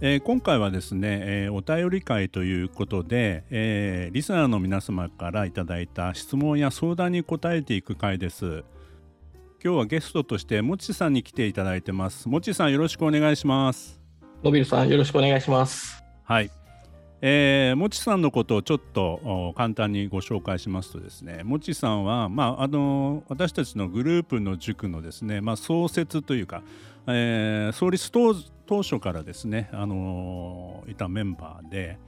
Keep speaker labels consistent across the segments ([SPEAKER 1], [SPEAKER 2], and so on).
[SPEAKER 1] えー、今回はですね、えー、お便り会ということで、えー、リスナーの皆様からいただいた質問や相談に答えていく回です。今日はゲストとしてもちさんに来ていただいてます。もちさんよろしくお願いします。
[SPEAKER 2] のびるさんよろしくお願いします。
[SPEAKER 1] はい。えー、もちさんのことをちょっと簡単にご紹介しますとですねもちさんは、まあ、あの私たちのグループの塾のですね、まあ、創設というか、えー、創立当初からですね、あのいたメンバーで、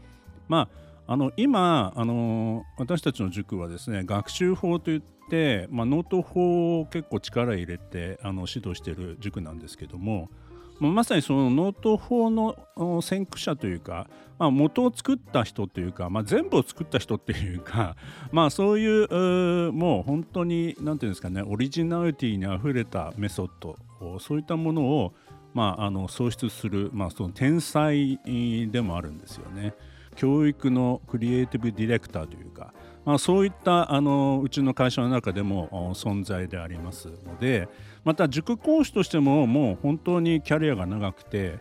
[SPEAKER 1] まあ、あの今、あの私たちの塾はですね学習法といって、まあ、ノート法を結構力入れてあの指導している塾なんですけども、まさにそのノート法の先駆者というか、まあ、元を作った人というか、まあ、全部を作った人っていうか、まあ、そういうもう本当に何ていうんですかねオリジナリティにあふれたメソッドそういったものを、まあ、あの創出する、まあ、その天才でもあるんですよね。教育のクリエイティブディレクターというか、まあ、そういったあのうちの会社の中でも存在でありますのでまた塾講師としてももう本当にキャリアが長くて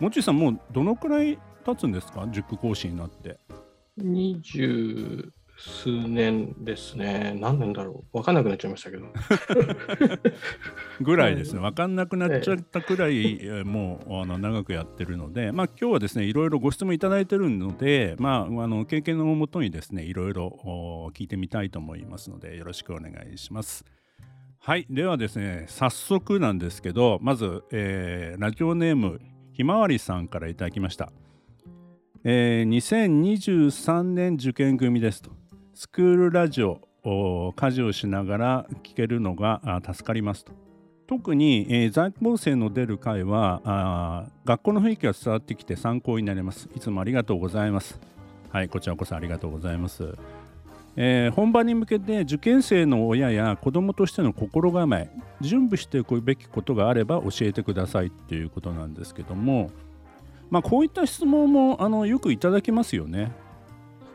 [SPEAKER 1] もちさんもうどのくらい経つんですか？塾講師になって。
[SPEAKER 2] 数年ですね。何年だろう。分かんなくなっちゃいましたけど。
[SPEAKER 1] ぐらいですね。分かんなくなっちゃったくらい、ええ、もうあの長くやってるので、まあ今日はですね、いろいろご質問いただいてるので、まああの経験のもとにですね、いろいろ聞いてみたいと思いますので、よろしくお願いします。はい。ではですね、早速なんですけど、まず、えー、ラジオネームひまわりさんからいただきました。えー、2023年受験組ですと。スクールラジオを家事をしながら聞けるのが助かりますと。特に、えー、在校生の出る回は学校の雰囲気が伝わってきて参考になります。いつもありがとうございます。はい、こちらこそありがとうございます。えー、本番に向けて受験生の親や子どもとしての心構え準備しておくべきことがあれば教えてくださいっていうことなんですけども、まあ、こういった質問もあのよくいただきますよね。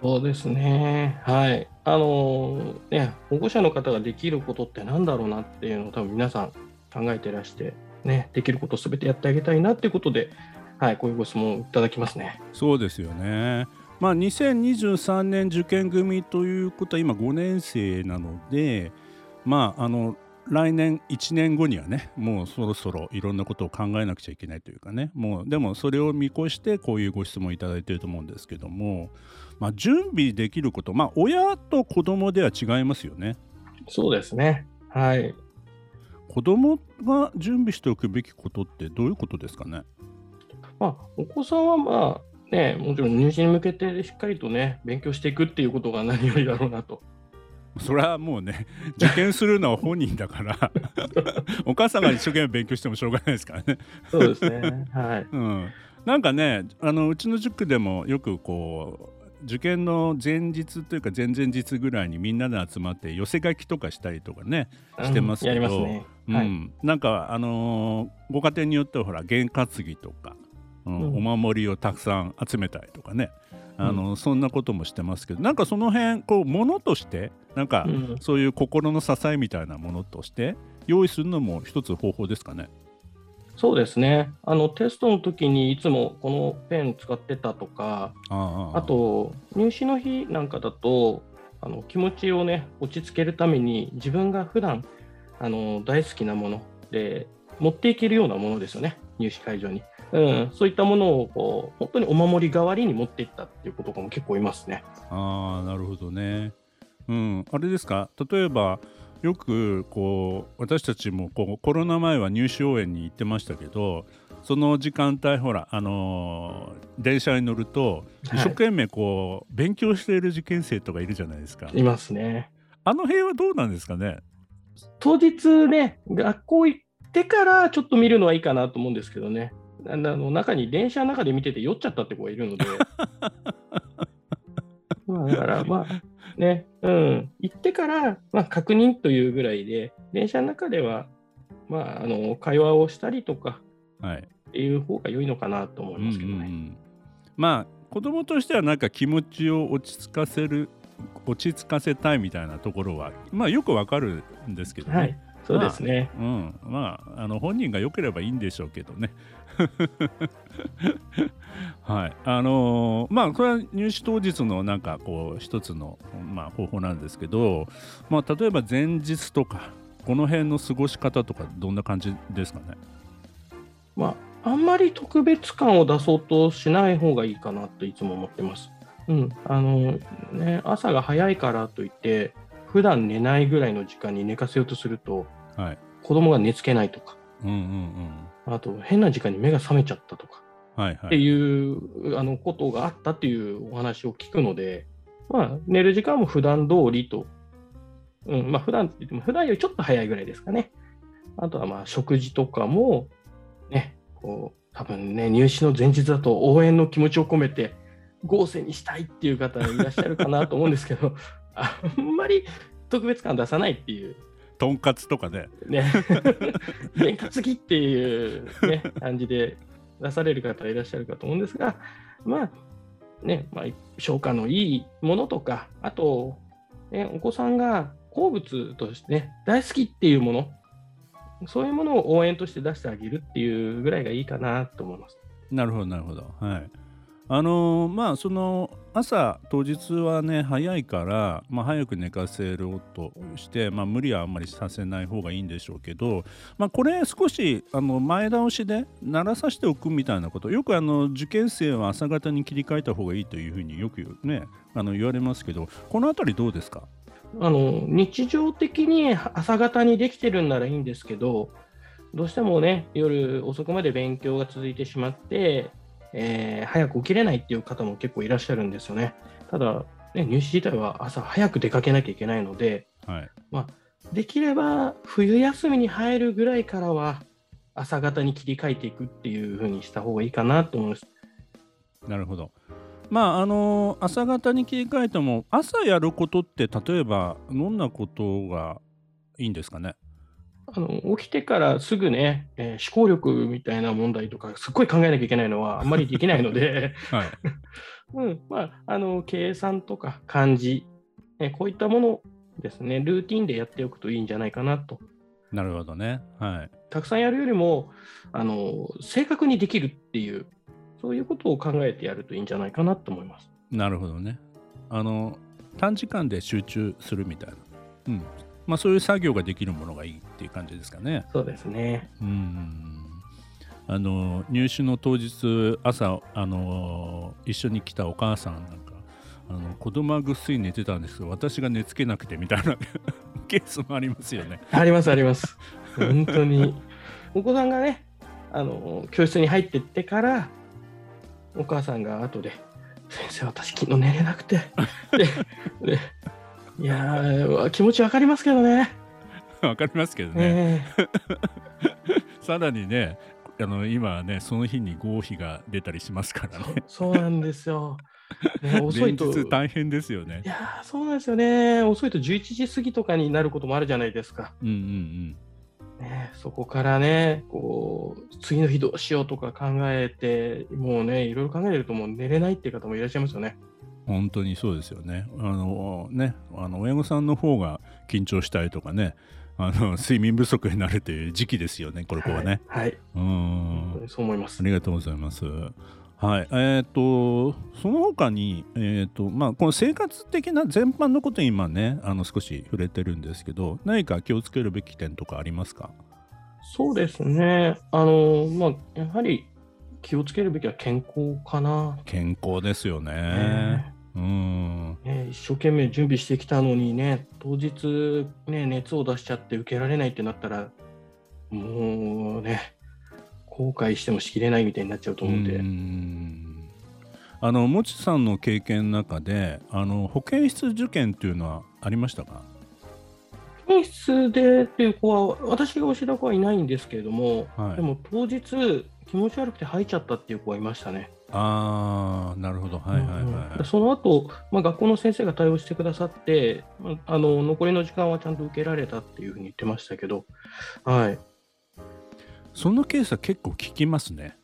[SPEAKER 2] そうですね。はい。あのね、保護者の方ができることってなんだろうなっていうのを多分皆さん考えてらして、ね、できることすべてやってあげたいなっていうことで、はい、こういうご質問をいただきますね。
[SPEAKER 1] そうですよね。まあ、2023年受験組ということは今5年生なので、まあ、あの来年1年後にはねもうそろそろいろんなことを考えなくちゃいけないというかねもうでもそれを見越してこういうご質問いただいていると思うんですけどもまあ、準備できること、まあ、親と子供では違いますよね。
[SPEAKER 2] そうですね。はい。
[SPEAKER 1] 子供が準備しておくべきことってどういうことですかね？
[SPEAKER 2] まあ、お子さんはまあね、もちろん入試に向けてしっかりとね、勉強していくっていうことが何よりだろうなと。
[SPEAKER 1] それはもうね、受験するのは本人だから お母さんが一生懸命勉強してもしょうがないですからね
[SPEAKER 2] そうですね。はい。うん。
[SPEAKER 1] なんかね、あのうちの塾でもよくこう受験の前日というか前々日ぐらいにみんなで集まって寄せ書きとかしたりとかねしてますけど、ねはい、うん、なんかあのー、ご家庭によってはほら験担ぎとか、うん、うん、お守りをたくさん集めたりとかね。あの、うん、そんなこともしてますけどなんかその辺こうものとしてなんかそういう心の支えみたいなものとして用意するのも一つ方法ですかね。
[SPEAKER 2] そうですね。あのテストの時にいつもこのペン使ってたとかあと入試の日なんかだとあの気持ちをね落ち着けるために自分が普段あの大好きなもので持っていけるようなものですよね。入試会場に、うん、そういったものをこう本当にお守り代わりに持っていったっていうことかも結構いますね。
[SPEAKER 1] ああなるほどね。うん。あれですか？例えばよくこう私たちもこうコロナ前は入試応援に行ってましたけどその時間帯ほら、あのー、電車に乗ると一生懸命こう、はい、勉強している受験生とかいるじゃないですか。
[SPEAKER 2] いますね。
[SPEAKER 1] あの辺はどうなんですかね？
[SPEAKER 2] 当日ね学校行ってからちょっと見るのはいいかなと思うんですけどね。あの中に電車の中で見てて酔っちゃったって子がいるので、まあだからまあね、うん、行ってから、まあ、確認というぐらいで、電車の中では、まあ、あの会話をしたりとか、はい、っていう方が良いのかなと思いますけどね。うんうんうん、
[SPEAKER 1] まあ子供としてはなんか気持ちを落ち着かせる落ち着かせたいみたいなところは、まあ、よくわかるんですけどね。はい
[SPEAKER 2] そうですね。
[SPEAKER 1] まあ、うん、まあ、あの本人が良ければいいんでしょうけどね。はい、あのー、まあこれは入試当日のなんかこう一つのまあ方法なんですけど、まあ例えば前日とかこの辺の過ごし方とかどんな感じですかね？
[SPEAKER 2] まああんまり特別感を出そうとしない方がいいかなといつも思ってます。うん、あのね朝が早いからといって普段寝ないぐらいの時間に寝かせようとするとはい、子供が寝つけないとか、うんうんうん、あと変な時間に目が覚めちゃったとか、はいはい、っていうあのことがあったっていうお話を聞くので、まあ、寝る時間も普段通りと、うんまあ普段って言っても普段よりちょっと早いぐらいですかね。あとはまあ食事とかも、ね、こう多分ね、入試の前日だと応援の気持ちを込めて、合成にしたいっていう方いらっしゃるかなと思うんですけど、あんまり特別感出さないっていう
[SPEAKER 1] とんかつとかね。
[SPEAKER 2] ね。験担ぎっていう、ね、感じで出される方いらっしゃるかと思うんですが、まあ、ね、まあ、消化のいいものとか、あと、ね、お子さんが好物としてね、大好きっていうもの、そういうものを応援として出してあげるっていうぐらいがいいかなと思います。
[SPEAKER 1] なるほど、なるほど。はい。あのー、まあその朝当日はね早いから、まあ、早く寝かせるとして、まあ、無理はあんまりさせない方がいいんでしょうけど、まあ、これ少しあの前倒しで慣らさせておくみたいなことよくあの受験生は朝方に切り替えた方がいいというふうによくねあの言われますけどこの辺りどうですか？
[SPEAKER 2] あの日常的に朝方にできてるんならいいんですけどどうしてもね夜遅くまで勉強が続いてしまってえー、早く起きれないっていう方も結構いらっしゃるんですよね。ただ、ね、入試自体は朝早く出かけなきゃいけないので、はい、まあ、できれば冬休みに入るぐらいからは朝方に切り替えていくっていうふうにした方がいいかなと思います。
[SPEAKER 1] なるほど。まああの朝方に切り替えても朝やることって例えばどんなことがいいんですかね？
[SPEAKER 2] あの起きてからすぐね、えー、思考力みたいな問題とか、すっごい考えなきゃいけないのはあんまりできないので、はい うんまあ、あの計算とか漢字、えこういったものですね、ルーティンでやっておくといいんじゃないかなと。
[SPEAKER 1] なるほどね。はい、
[SPEAKER 2] たくさんやるよりもあの、正確にできるっていう、そういうことを考えてやるといいんじゃないかなと思います。
[SPEAKER 1] なるほどね。あの短時間で集中するみたいな。うん、まあ、そういう作業ができるものがいいっていう感じですかね。
[SPEAKER 2] そうですね。
[SPEAKER 1] うんあの入試の当日朝あの一緒に来たお母さんなんかあの子供はぐっすり寝てたんですけど私が寝つけなくてみたいな ケースもありますよね。
[SPEAKER 2] ありますあります。本当にお子さんがねあの教室に入ってってからお母さんが後で「先生私昨日寝れなくて」ででいや気持ちわかりますけどね。
[SPEAKER 1] わかりますけどね。えー、さらにね、あの今ね、その日に合否が出たりしますからね。
[SPEAKER 2] そうなんですよ。ね、遅いと
[SPEAKER 1] 大変ですよね。
[SPEAKER 2] いやそうなんですよね。遅いと11時過ぎとかになることもあるじゃないですか。うんうんうん。ね、そこからね、こう、次の日どうしようとか考えて、もうね、いろいろ考えるともう寝れないっていう方もいらっしゃいますよね。
[SPEAKER 1] 本当にそうですよね。あのね、あの親御さんの方が緊張したりとかね、あの 睡眠不足になるという時期ですよね、これはね。
[SPEAKER 2] はい。はい、うん。そう思います。
[SPEAKER 1] ありがとうございます。はい、えーと、その他に、えーとまあ、この生活的な全般のことに今ねあの少し触れてるんですけど何か気をつけるべき点とかありますか？
[SPEAKER 2] そうですねあの、まあ、やはり気をつけるべきは健康かな
[SPEAKER 1] 健康ですよね、
[SPEAKER 2] うんね、一生懸命準備してきたのにね、当日、ね、熱を出しちゃって受けられないってなったら、もうね、後悔してもしきれないみたいになっちゃうと思うんで。うん
[SPEAKER 1] あのもちさんの経験の中であの保健室受験っていうのはありましたか？
[SPEAKER 2] 保健室でっていう子は私が教えた子はいないんですけれども、はい、でも当日気持ち悪くて吐いちゃったっていう子がいましたね。
[SPEAKER 1] ああ、なるほど。はいはいはい。
[SPEAKER 2] うん、その後、まあ、学校の先生が対応してくださって、あの残りの時間はちゃんと受けられたっていうふうに言ってましたけど、はい。
[SPEAKER 1] そのケースは結構聞きますね。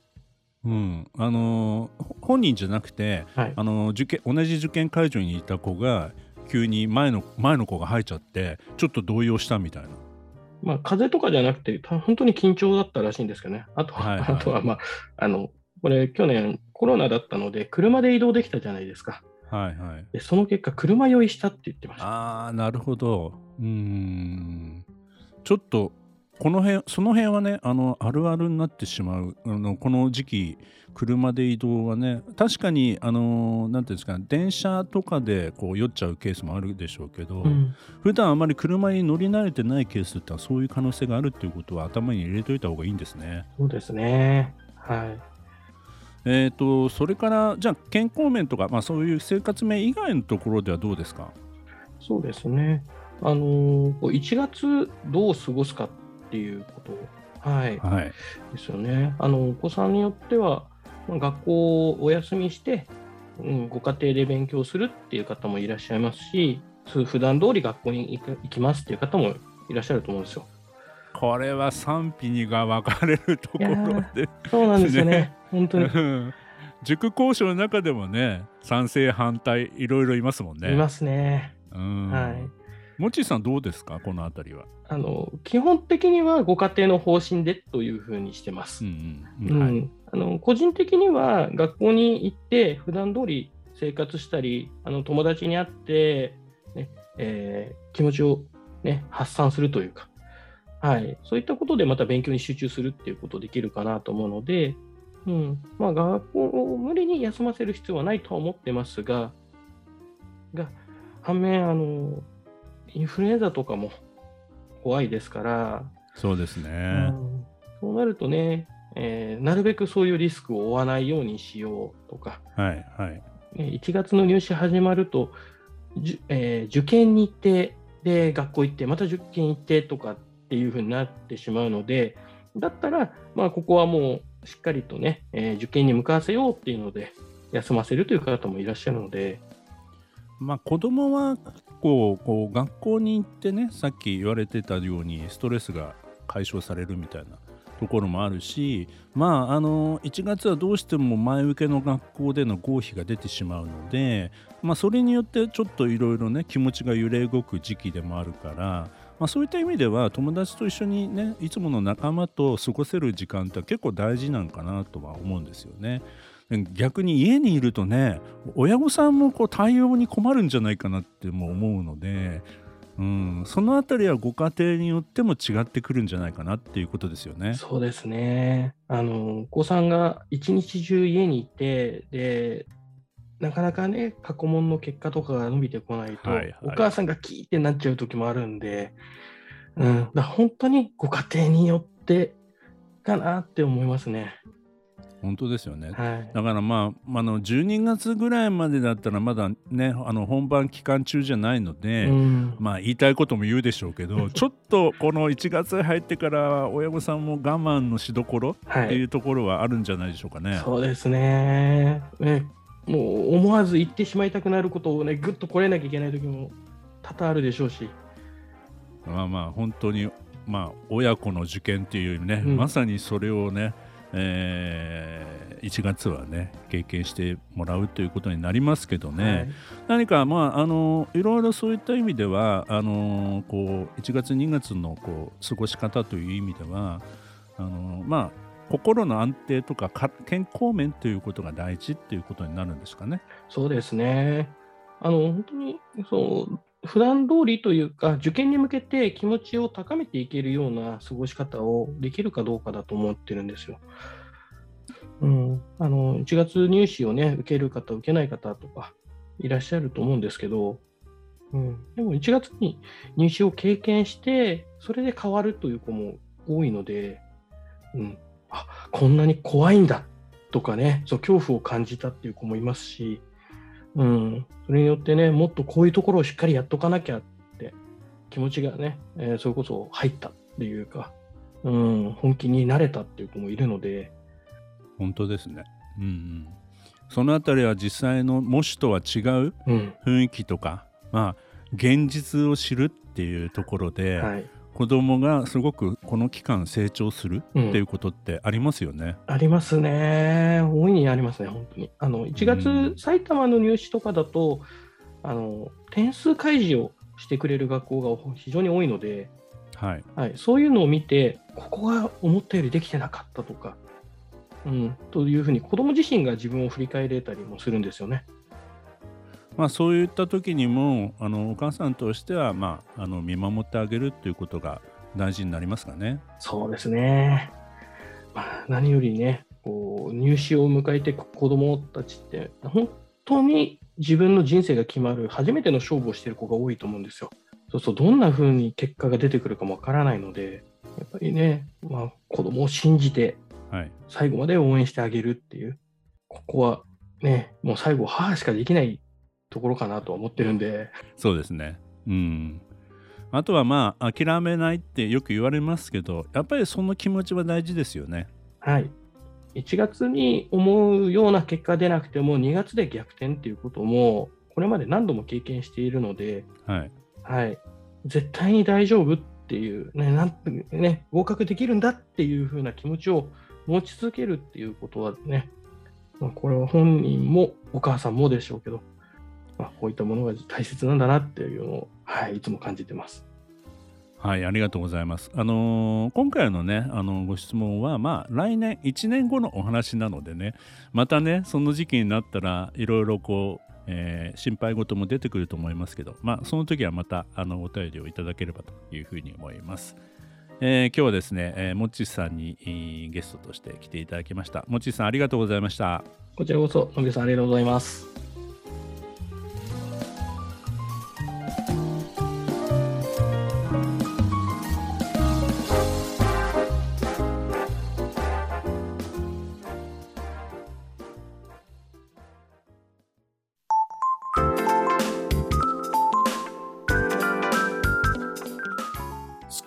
[SPEAKER 1] うん、あの本人じゃなくて、はい、あの受験同じ受験会場にいた子が急に前の前の子が入っちゃってちょっと動揺したみたいな。
[SPEAKER 2] まあ、風邪とかじゃなくて本当に緊張だったらしいんですけどね。あとは、はいはい、あとはまああのこれ去年コロナだったので車で移動できたじゃないですか。
[SPEAKER 1] はいはい、
[SPEAKER 2] でその結果車酔いしたって言ってました。
[SPEAKER 1] ああなるほど。うんちょっとこの辺その辺はねあのあるあるになってしまうあのこの時期車で移動はね確かにあのなんていうんですか電車とかでこう酔っちゃうケースもあるでしょうけど、うん、普段あまり車に乗り慣れてないケースってそういう可能性があるっていうことは頭に入れといた方がいいんですね。
[SPEAKER 2] そうですねはい
[SPEAKER 1] えーと、それからじゃあ健康面とか、まあ、そういう生活面以外のところではどうですか？
[SPEAKER 2] そうですね、あのー、1月どう過ごすかっっていうこと、はい、はい、ですよね。あのお子さんによっては、学校をお休みして、うん、ご家庭で勉強するっていう方もいらっしゃいますし、普段通り学校に行きますっていう方もいらっしゃると思うんですよ。
[SPEAKER 1] これは賛否にが分かれるところで、
[SPEAKER 2] そうなんですよね、本当に。
[SPEAKER 1] 塾講師の中でもね、賛成、反対、いろいろいますもんね。
[SPEAKER 2] いますね。
[SPEAKER 1] うん、はい。もちさんどうですか？この辺りは。
[SPEAKER 2] あの基本的にはご家庭の方針でというふうにしてます。あの個人的には学校に行って普段通り生活したりあの友達に会って、ねえー、気持ちを、ね、発散するというか、はい、そういったことでまた勉強に集中するっていうことできるかなと思うので、うん。まあ、学校を無理に休ませる必要はないとは思ってますが、が反面あのインフルエンザとかも怖いですから、
[SPEAKER 1] そうですね。
[SPEAKER 2] うん、そうなるとね、えー、なるべくそういうリスクを負わないようにしようとか、
[SPEAKER 1] はいはい、
[SPEAKER 2] 1月の入試始まると、じえー、受験に行って、で、学校行って、また受験行ってとかっていうふうになってしまうので、だったら、まあ、ここはもうしっかりとね、えー、受験に向かわせようっていうので、休ませるという方もいらっしゃるので、
[SPEAKER 1] まあ、子供は構こう学校に行ってねさっき言われてたようにストレスが解消されるみたいなところもあるしまああの1月はどうしても前受けの学校での合否が出てしまうので、まあ、それによってちょっといろいろね気持ちが揺れ動く時期でもあるから、まあ、そういった意味では友達と一緒にねいつもの仲間と過ごせる時間って結構大事なんかなとは思うんですよね。逆に家にいるとね親御さんもこう対応に困るんじゃないかなっても思うので、うん、そのあたりはご家庭によっても違ってくるんじゃないかなっていうことですよね。
[SPEAKER 2] そうですねあのお子さんが一日中家にいてでなかなかね過去問の結果とかが伸びてこないと、はいはい、お母さんがキーってなっちゃう時もあるんで、うん、だ本当にご家庭によってかなって思いますね。
[SPEAKER 1] 本当ですよね、
[SPEAKER 2] はい、
[SPEAKER 1] だからまああの12月ぐらいまでだったらまだねあの本番期間中じゃないので、うん、まあ言いたいことも言うでしょうけど ちょっとこの1月入ってから親御さんも我慢のしどころっていうところはあるんじゃないでしょうかね。はい、
[SPEAKER 2] そうですね。ねもう思わず言ってしまいたくなることをねぐっとこれなきゃいけない時も多々あるでしょうし。
[SPEAKER 1] まあまあ本当にまあ親子の受験っていうね、うん、まさにそれをねえー、1月はね経験してもらうということになりますけどね、はい、何かまああのいろいろそういった意味ではあのこう1月2月のこう過ごし方という意味ではあのまあ心の安定とか健康面ということが大事っていうことになるんですかね。
[SPEAKER 2] そうですね。あの本当にそう普段通りというか、受験に向けて気持ちを高めていけるような過ごし方をできるかどうかだと思ってるんですよ。うん、あの1月入試をね、受ける方、受けない方とかいらっしゃると思うんですけど、うん、でも1月に入試を経験して、それで変わるという子も多いので、うん、あこんなに怖いんだとかね、そう恐怖を感じたっていう子もいますし、うん、それによってね、もっとこういうところをしっかりやっとかなきゃって気持ちがね、えー、それこそ入ったっていうか、うん、本気になれたっていう子もいるので、
[SPEAKER 1] 本当ですね。うん、うん、そのあたりは実際の模試とは違う雰囲気とか、うん、まあ現実を知るっていうところで、はい、子供がすごくこの期間成長するっていうことってありますよね。
[SPEAKER 2] うん、ありますね。大いにありますね、本当に。あの1月、うん、埼玉の入試とかだとあの点数開示をしてくれる学校が非常に多いので、はい、はい、そういうのを見て、ここが思ったよりできてなかったとか、うん、というふうに子ども自身が自分を振り返れたりもするんですよね。
[SPEAKER 1] まあ、そういった時にもあのお母さんとしては、まあ、あの見守ってあげるということが大事になりますかね。
[SPEAKER 2] そうですね。まあ、何よりね、こう入試を迎えて子どもたちって、本当に自分の人生が決まる初めての勝負をしている子が多いと思うんですよ。そうするとどんな風に結果が出てくるかもわからないので、やっぱりね、まあ、子供を信じて、最後まで応援してあげるっていう、ここはね、もう最後、母しかできないところかなと思ってるんで。
[SPEAKER 1] そうですね。うん。あとはまあ、諦めないってよく言われますけど、やっぱりその気持ちは大事ですよね。
[SPEAKER 2] はい。1月に思うような結果出なくても、2月で逆転っていうことも、これまで何度も経験しているので、はい。はい、絶対に大丈夫っていう、ね、なんね、合格できるんだっていう風な気持ちを持ち続けるっていうことはね、まあ、これは本人もお母さんもでしょうけど、まあ、こういったものが大切なんだなっていうのを、はい、いつも感じてます。
[SPEAKER 1] はい、ありがとうございます。あのー、今回のね、あのご質問は、まあ、来年、1年後のお話なのでね、またね、その時期になったらいろいろこう、えー、心配事も出てくると思いますけど、まあ、その時はまたあのお便りをいただければというふうに思います。えー、今日はですね、えー、もっちさんに、えー、ゲストとして来ていただきました。もっちさんありがとうございました。
[SPEAKER 2] こちらこそ、のびさんありがとうございます。